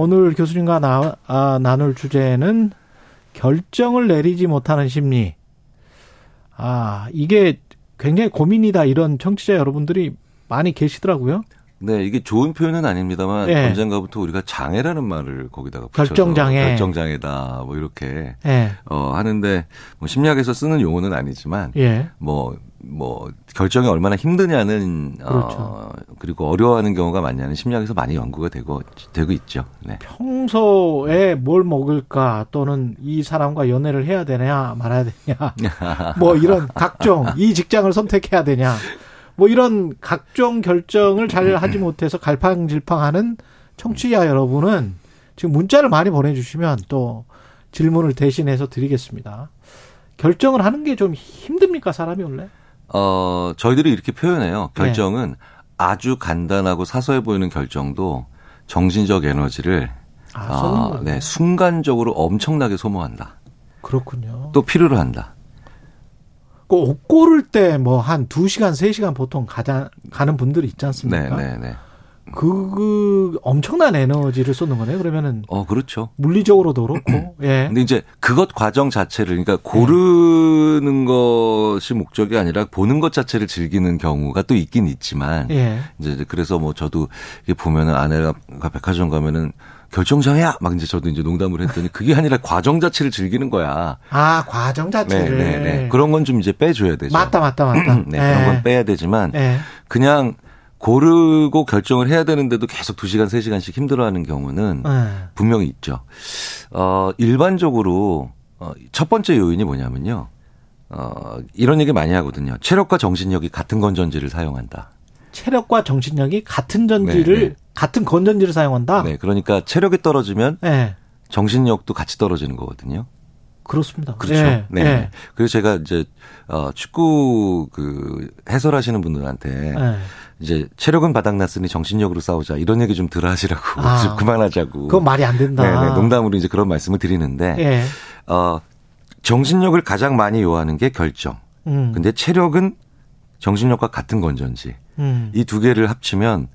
오늘 교수님과 나, 아, 나눌 주제는 결정을 내리지 못하는 심리. 아, 이게 굉장히 고민이다. 이런 청취자 여러분들이 많이 계시더라고요. 네, 이게 좋은 표현은 아닙니다만 예. 언젠가부터 우리가 장애라는 말을 거기다가 붙여서 결정장애. 결정장애다 뭐 이렇게 예. 어 하는데 뭐 심리학에서 쓰는 용어는 아니지만 예. 뭐뭐 결정이 얼마나 힘드냐는 그렇죠. 어 그리고 어려워하는 경우가 많냐는 심리학에서 많이 연구가 되고 되고 있죠. 네. 평소에 뭘 먹을까 또는 이 사람과 연애를 해야 되냐 말아야 되냐 뭐 이런 각종 이 직장을 선택해야 되냐 뭐 이런 각종 결정을 잘 하지 못해서 갈팡질팡하는 청취자 여러분은 지금 문자를 많이 보내주시면 또 질문을 대신해서 드리겠습니다. 결정을 하는 게 좀 힘듭니까 사람이 원래? 어 저희들이 이렇게 표현해요. 네. 결정은 아주 간단하고 사소해 보이는 결정도 정신적 에너지를 아, 아, 쏘는 네, 순간적으로 엄청나게 소모한다. 그렇군요. 또 필요로 한다. 그 옷 고를 때 뭐한 두시간세시간 보통 가자, 가는 분들이 있지 네, 않습니까? 네, 네. 그, 그 엄청난 에너지를 쏟는 거네요. 그러면은 어, 그렇죠. 물리적으로도 그렇고. 예. 근데 이제 그것 과정 자체를 그러니까 고르는 것이 목적이 아니라 보는 것 자체를 즐기는 경우가 또 있긴 있지만 예. 이제 그래서 뭐 저도 이게 보면은 아내가 백화점 가면은 결정장애야 막 이제 저도 이제 농담을 했더니 그게 아니라 과정 자체를 즐기는 거야. 아, 과정 네, 자체를. 네, 네. 그런 건 좀 이제 빼줘야 되죠. 맞다, 맞다, 맞다. 네, 그런 건 빼야 되지만 예. 그냥 고르고 결정을 해야 되는데도 계속 2시간, 3시간씩 힘들어하는 경우는 예. 분명히 있죠. 어, 일반적으로 어, 첫 번째 요인이 뭐냐면요. 어, 이런 얘기 많이 하거든요. 체력과 정신력이 같은 건전지를 사용한다. 체력과 정신력이 같은 전지를, 네, 네. 같은 건전지를 사용한다? 네, 그러니까 체력이 떨어지면 예. 정신력도 같이 떨어지는 거거든요. 그렇습니다. 그렇죠. 예. 네. 예. 그래서 제가 이제 어, 축구 그 해설하시는 분들한테 예. 이제 체력은 바닥났으니 정신력으로 싸우자 이런 얘기 좀 들어 하시라고 아. 좀 그만하자고. 그건 말이 안 된다. 네네, 농담으로 이제 그런 말씀을 드리는데 예. 어, 정신력을 가장 많이 요하는 게 결정. 음. 근데 체력은 정신력과 같은 건전지. 음. 이두 개를 합치면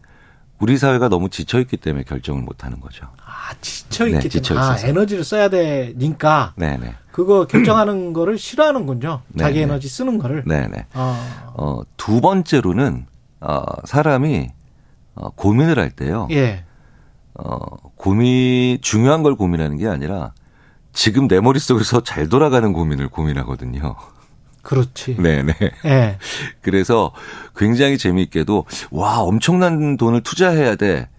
우리 사회가 너무 지쳐 있기 때문에 결정을 못 하는 거죠. 아, 지쳐 있기 네, 지쳐 때문에. 아. 에너지를 써야 되니까. 네네. 그거 결정하는 거를 싫어하는군요. 자기 네, 네. 에너지 쓰는 거를. 네네. 아, 어, 두 번째로는, 어, 사람이, 어, 고민을 할 때요. 예. 어, 고민, 중요한 걸 고민하는 게 아니라 지금 내 머릿속에서 잘 돌아가는 고민을 고민하거든요. 그렇지. 네네. 예. 그래서 굉장히 재미있게도 와 엄청난 돈을 투자해야 돼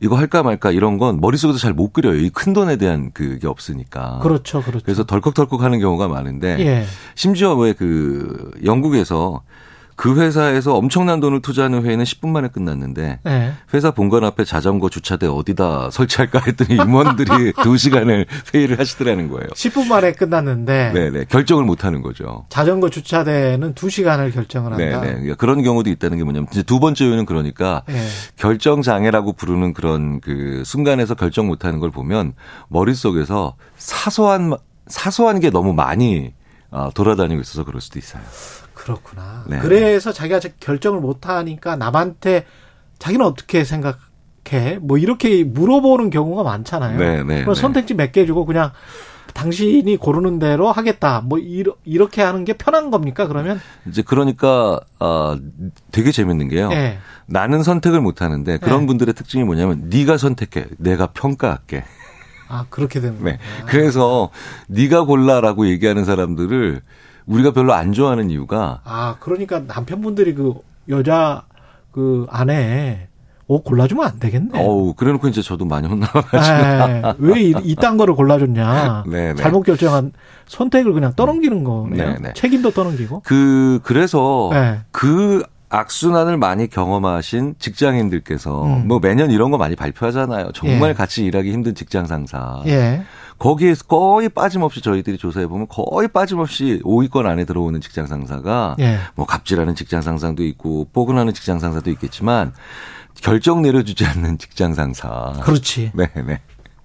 이거 할까 말까 이런 건 머릿속에서 잘못 그려요 이 큰 돈에 대한 그게 없으니까 그렇죠, 그렇죠. 그래서 덜컥덜컥 하는 경우가 많은데 예. 심지어 왜 그 영국에서 그 회사에서 엄청난 돈을 투자하는 회의는 10분 만에 끝났는데 예. 회사 본관 앞에 자전거 주차대 어디다 설치할까 했더니 임원들이 2시간을 회의를 하시더라는 거예요. 10분 만에 끝났는데 네네 결정을 못 하는 거죠. 자전거 주차대는 2시간을 결정을 한다. 네네. 그러니까 그런 경우도 있다는 게 뭐냐면 이제 두 번째 요인은 그러니까 예. 결정 장애라고 부르는 그런 그 순간에서 결정 못 하는 걸 보면 머릿속에서 사소한 사소한 게 너무 많이 어, 돌아다니고 있어서 그럴 수도 있어요. 그렇구나. 네. 그래서 자기가 결정을 못 하니까 남한테 자기는 어떻게 생각해? 뭐 이렇게 물어보는 경우가 많잖아요. 네, 네, 그럼 네. 선택지 몇 개 주고 그냥 당신이 고르는 대로 하겠다. 뭐 이러, 이렇게 하는 게 편한 겁니까? 그러면? 이제 그러니까 어, 되게 재밌는 게요. 예. 나는 선택을 못 하는데 그런 네. 분들의 특징이 뭐냐면 네가 선택해. 내가 평가할게. 아, 그렇게 되는 거예요. 네. 그래서 네가 골라라고 얘기하는 사람들을 우리가 별로 안 좋아하는 이유가 아, 그러니까 남편분들이 그 여자 그 아내 옷 골라주면 안 되겠네. 어우 그래놓고 이제 저도 많이 혼나가지고 에, 왜 이- 이딴 거를 골라줬냐. 네, 네. 잘못 결정한 선택을 그냥 떠넘기는 거 네요. 네, 네. 책임도 떠넘기고. 그 그래서 네. 그 악순환을 많이 경험하신 직장인들께서 음. 뭐 매년 이런 거 많이 발표하잖아요. 정말 예. 같이 일하기 힘든 직장 상사. 예. 거기에서 거의 빠짐없이 저희들이 조사해 보면 거의 빠짐없이 5위권 안에 들어오는 직장 상사가 예. 뭐 갑질하는 직장 상사도 있고 포근하는 직장 상사도 있겠지만 결정 내려주지 않는 직장 상사. 그렇지. 네, 네.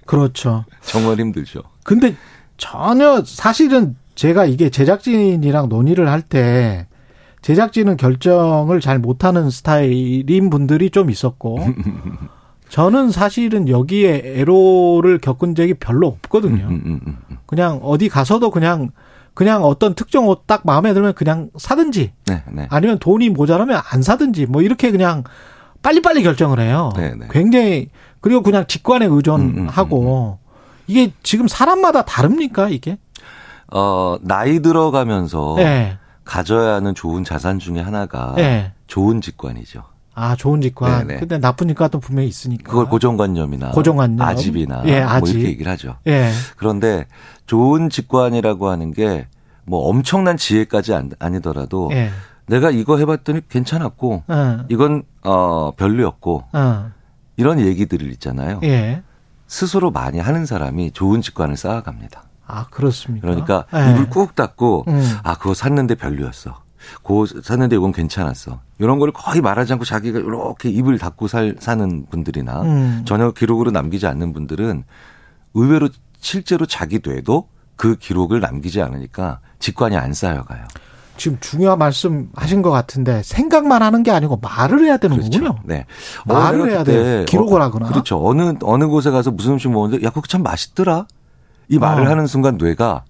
그렇죠. 정말 힘들죠. 근데 전혀 사실은 제가 이게 제작진이랑 논의를 할때 제작진은 결정을 잘 못하는 스타일인 분들이 좀 있었고 저는 사실은 여기에 애로를 겪은 적이 별로 없거든요. 음, 음, 음, 음. 그냥 어디 가서도 그냥 그냥 어떤 특정 옷 딱 마음에 들면 그냥 사든지 네, 네. 아니면 돈이 모자라면 안 사든지 뭐 이렇게 그냥 빨리빨리 결정을 해요. 네, 네. 굉장히 그리고 그냥 직관에 의존하고 이게 지금 사람마다 다릅니까 이게? 어, 나이 들어가면서 네. 가져야 하는 좋은 자산 중에 하나가 네. 좋은 직관이죠. 아 좋은 직관. 네, 네. 근데 나쁜 직관도 분명히 있으니까. 그걸 고정관념이나 고정관념. 아집이나 예, 뭐 아집. 이렇게 얘기를 하죠. 예. 그런데 좋은 직관이라고 하는 게 뭐 엄청난 지혜까지 안, 아니더라도 예. 내가 이거 해봤더니 괜찮았고 어. 이건 어 별로였고 어. 이런 얘기들을 있잖아요. 예. 스스로 많이 하는 사람이 좋은 직관을 쌓아갑니다. 아 그렇습니까? 그러니까 예. 입을 꾹 닫고 음. 아 그거 샀는데 별로였어. 그거 샀는데 이건 괜찮았어. 이런 걸 거의 말하지 않고 자기가 이렇게 입을 닫고 살, 사는 분들이나 음. 전혀 기록으로 남기지 않는 분들은 의외로 실제로 자기 뇌도 그 기록을 남기지 않으니까 직관이 안 쌓여가요. 지금 중요한 말씀 하신 것 같은데 생각만 하는 게 아니고 말을 해야 되는 그렇죠. 거군요. 네. 말을 어, 해야 돼요. 기록을 어, 하거나. 그렇죠. 어느 어느 곳에 가서 무슨 음식 먹었는데 야 그거 참 맛있더라. 이 말을 어. 하는 순간 뇌가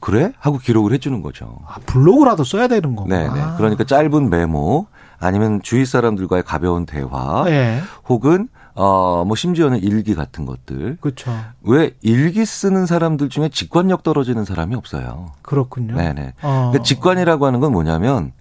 그래 하고 기록을 해주는 거죠. 아, 블로그라도 써야 되는 거구나. 네, 네. 그러니까 짧은 메모 아니면 주위 사람들과의 가벼운 대화 예. 혹은 어 뭐 심지어는 일기 같은 것들. 그렇죠. 왜 일기 쓰는 사람들 중에 직관력 떨어지는 사람이 없어요. 그렇군요. 네네. 어. 그러니까 직관이라고 하는 건 뭐냐면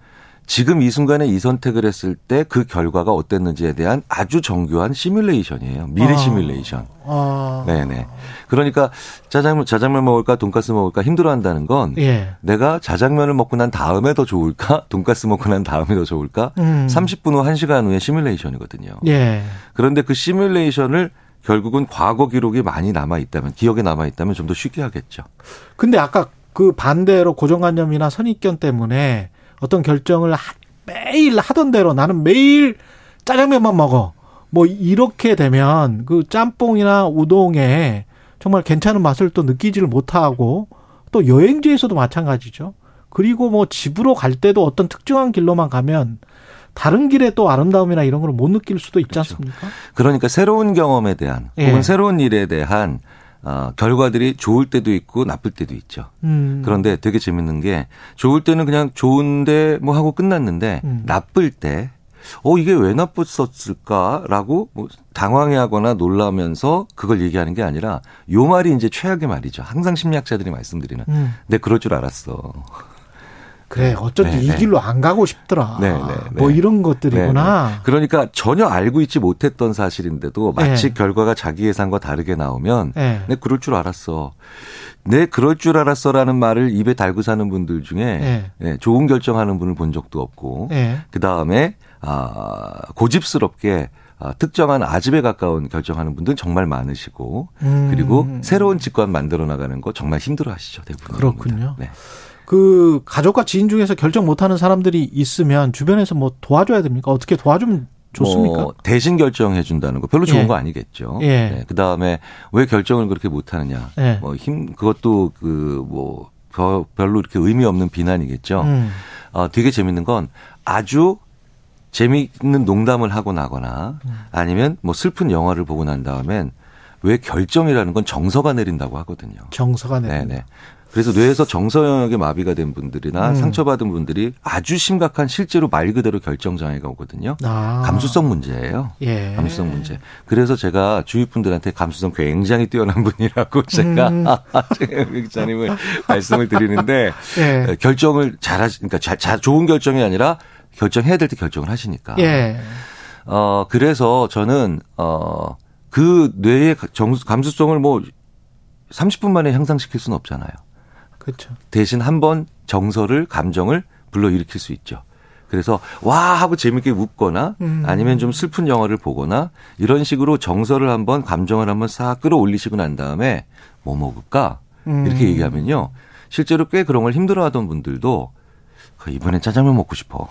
지금 이 순간에 이 선택을 했을 때 그 결과가 어땠는지에 대한 아주 정교한 시뮬레이션이에요. 미래 아. 시뮬레이션. 아. 네네. 그러니까 짜장면, 짜장면 먹을까, 돈가스 먹을까 힘들어 한다는 건 예. 내가 자장면을 먹고 난 다음에 더 좋을까? 돈가스 먹고 난 다음에 더 좋을까? 음. 30분 후 1시간 후에 시뮬레이션이거든요. 예. 그런데 그 시뮬레이션을 결국은 과거 기록이 많이 남아 있다면, 기억에 남아 있다면 좀 더 쉽게 하겠죠. 근데 아까 그 반대로 고정관념이나 선입견 때문에 어떤 결정을 하- 매일 하던 대로 나는 매일 짜장면만 먹어. 뭐 이렇게 되면 그 짬뽕이나 우동에 정말 괜찮은 맛을 또 느끼지를 못하고 또 여행지에서도 마찬가지죠. 그리고 뭐 집으로 갈 때도 어떤 특정한 길로만 가면 다른 길에 또 아름다움이나 이런 걸 못 느낄 수도 있지 그렇죠. 않습니까? 그러니까 새로운 경험에 대한 예. 혹은 새로운 일에 대한 어, 결과들이 좋을 때도 있고 나쁠 때도 있죠. 음. 그런데 되게 재밌는 게 좋을 때는 그냥 좋은데 뭐 하고 끝났는데 음. 나쁠 때 어, 이게 왜 나빴었을까라고 뭐 당황해 하거나 놀라면서 그걸 얘기하는 게 아니라 요 말이 이제 최악의 말이죠. 항상 심리학자들이 말씀드리는. 음. 내 그럴 줄 알았어. 그래 어쩐지 네, 이 네. 길로 안 가고 싶더라. 네, 네, 뭐 네. 이런 것들이구나. 그러니까 전혀 알고 있지 못했던 사실인데도 마치 네. 결과가 자기 예상과 다르게 나오면 네. 내 그럴 줄 알았어. 내 그럴 줄 알았어라는 말을 입에 달고 사는 분들 중에 네. 예, 좋은 결정하는 분을 본 적도 없고 예. 그 다음에 아, 고집스럽게 아, 특정한 아집에 가까운 결정하는 분들 정말 많으시고 음. 그리고 새로운 직관 만들어 나가는 거 정말 힘들어 하시죠 대부분. 그렇군요. 네. 그 가족과 지인 중에서 결정 못하는 사람들이 있으면 주변에서 뭐 도와줘야 됩니까? 어떻게 도와주면 좋습니까? 뭐 대신 결정해 준다는 거 별로 좋은 예. 거 아니겠죠. 예. 그 다음에 왜 결정을 그렇게 못하느냐. 예. 뭐힘 그것도 그뭐 별로 이렇게 의미 없는 비난이겠죠. 음. 어, 되게 재밌는 건 아주 재미있는 농담을 하고 나거나 음. 아니면 뭐 슬픈 영화를 보고 난 다음엔 왜 결정이라는 건 정서가 내린다고 하거든요. 정서가 내. 네네. 그래서 뇌에서 정서 영역에 마비가 된 분들이나 음. 상처받은 분들이 아주 심각한 실제로 말 그대로 결정 장애가 오거든요. 아. 감수성 문제예요. 예. 감수성 문제. 그래서 제가 주위 분들한테 감수성 굉장히 뛰어난 분이라고 제가 음. 기자님을 말씀을 드리는데 예. 결정을 잘하시, 그러니까 자, 자, 좋은 결정이 아니라 결정해야 될 때 결정을 하시니까. 예. 어 그래서 저는 어그 뇌의 정, 감수성을 뭐 30분 만에 향상시킬 수는 없잖아요. 그렇죠. 대신 한 번 정서를 감정을 불러일으킬 수 있죠. 그래서 와 하고 재밌게 웃거나 음. 아니면 좀 슬픈 영화를 보거나 이런 식으로 정서를 한번 감정을 한번 싹 끌어올리시고 난 다음에 뭐 먹을까 음. 이렇게 얘기하면요 실제로 꽤 그런 걸 힘들어하던 분들도 그 이번엔 짜장면 먹고 싶어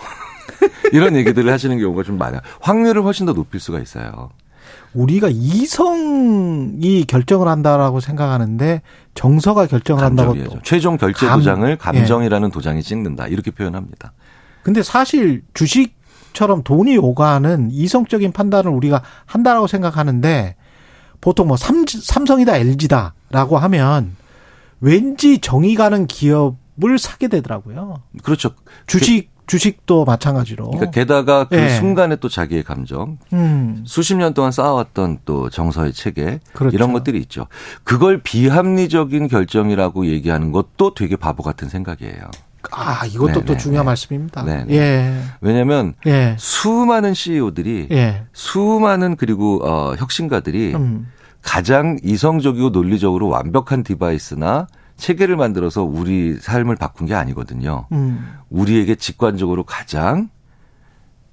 이런 얘기들을 하시는 경우가 좀 많아요. 확률을 훨씬 더 높일 수가 있어요. 우리가 이성이 결정을 한다라고 생각하는데 정서가 결정을 한다고. 감정이죠. 최종 결제 감- 도장을 감정이라는 도장이 찍는다 이렇게 표현합니다. 근데 사실 주식처럼 돈이 오가는 이성적인 판단을 우리가 한다라고 생각하는데 보통 뭐 삼, 삼성이다 LG다라고 하면 왠지 정이 가는 기업을 사게 되더라고요. 그렇죠. 주식 주식도 마찬가지로. 그러니까 게다가 그 예. 순간에 또 자기의 감정, 음. 수십 년 동안 쌓아왔던 또 정서의 체계 그렇죠. 이런 것들이 있죠. 그걸 비합리적인 결정이라고 얘기하는 것도 되게 바보 같은 생각이에요. 아, 이것도 네네, 또 중요한 네. 말씀입니다. 네네. 예. 왜냐하면 예. 수많은 CEO들이 예. 수많은 그리고 어, 혁신가들이 음. 가장 이성적이고 논리적으로 완벽한 device나 체계를 만들어서 우리 삶을 바꾼 게 아니거든요. 음. 우리에게 직관적으로 가장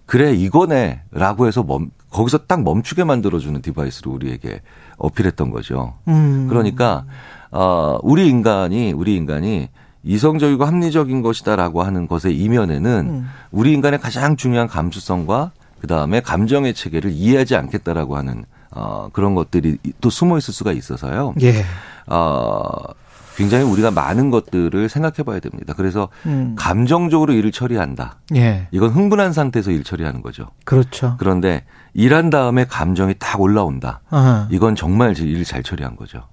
그래 이거네라고 해서 멈 거기서 딱 멈추게 만들어주는 device로 우리에게 어필했던 거죠. 음. 그러니까 어 우리 인간이 우리 인간이 이성적이고 합리적인 것이다라고 하는 것의 이면에는 음. 우리 인간의 가장 중요한 감수성과 그 다음에 감정의 체계를 이해하지 않겠다라고 하는 어 그런 것들이 또 숨어 있을 수가 있어서요. 예. 어 굉장히 우리가 많은 것들을 생각해 봐야 됩니다. 그래서 음. 감정적으로 일을 처리한다. 예. 이건 흥분한 상태에서 일 처리하는 거죠. 그렇죠. 그런데 일한 다음에 감정이 딱 올라온다. 아. 이건 정말 일잘 처리한 거죠.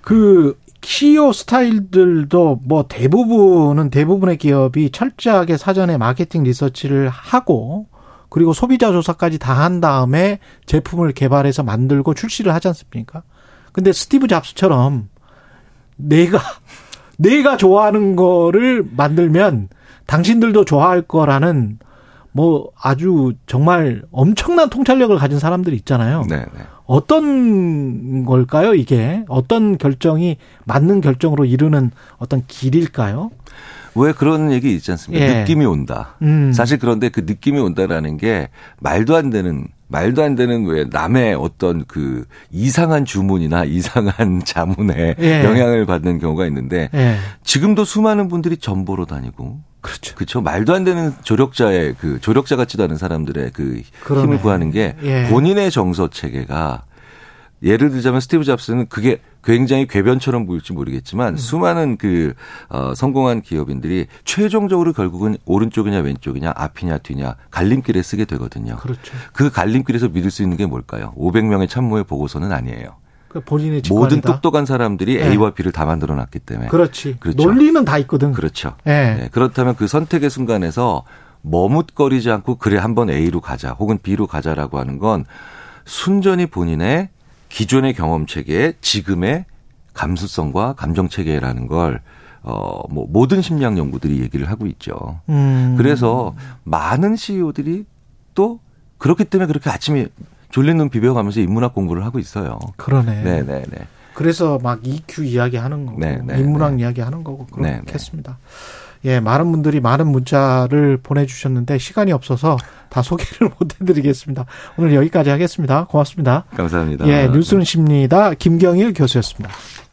그 CEO 스타일들도 뭐 대부분은 대부분의 기업이 철저하게 사전에 마케팅 리서치를 하고 그리고 소비자 조사까지 다 한 다음에 제품을 개발해서 만들고 출시를 하지 않습니까? 근데 스티브 잡스처럼 내가 내가 좋아하는 거를 만들면 당신들도 좋아할 거라는 뭐 아주 정말 엄청난 통찰력을 가진 사람들이 있잖아요. 네, 네. 어떤 걸까요, 이게? 어떤 결정이 맞는 결정으로 이르는 어떤 길일까요? 왜 그런 얘기 있지 않습니까? 예. 느낌이 온다. 음. 사실 그런데 그 느낌이 온다라는 게 말도 안 되는 말도 안 되는 왜 남의 어떤 그 이상한 주문이나 이상한 자문에 예. 영향을 받는 경우가 있는데 예. 지금도 수많은 분들이 전보로 다니고 그렇죠. 그렇죠. 말도 안 되는 조력자의 그 조력자 같지도 않은 사람들의 그 그러네. 힘을 구하는 게 예. 본인의 정서 체계가 예를 들자면 스티브 잡스는 그게 굉장히 궤변처럼 보일지 모르겠지만 음. 수많은 그 어, 성공한 기업인들이 최종적으로 결국은 오른쪽이냐 왼쪽이냐 앞이냐 뒤냐 갈림길에 쓰게 되거든요. 그렇죠. 그 갈림길에서 믿을 수 있는 게 뭘까요? 500명의 참모의 보고서는 아니에요. 그 본인의 직관이다. 모든 똑똑한 사람들이 예. A와 B를 다 만들어 놨기 때문에 그렇지. 그렇죠. 논리는 다 있거든. 그렇죠. 예. 네, 그렇다면 그 선택의 순간에서 머뭇거리지 않고 그래 한번 A로 가자 혹은 B로 가자라고 하는 건 순전히 본인의 기존의 경험 체계, 지금의 감수성과 감정 체계라는 걸 어, 뭐, 모든 심리학 연구들이 얘기를 하고 있죠. 음. 그래서 많은 CEO들이 또 그렇기 때문에 그렇게 아침에 졸린 눈 비벼가면서 인문학 공부를 하고 있어요. 그러네. 네네네. 그래서 막 EQ 이야기 하는 거고, 네, 네, 인문학 네. 이야기 하는 거고, 네, 네. 그렇겠습니다. 예, 많은 분들이 많은 문자를 보내주셨는데, 시간이 없어서 다 소개를 못 해드리겠습니다. 오늘 여기까지 하겠습니다. 고맙습니다. 감사합니다. 예, 뉴스는 십니다. 김경일 교수였습니다.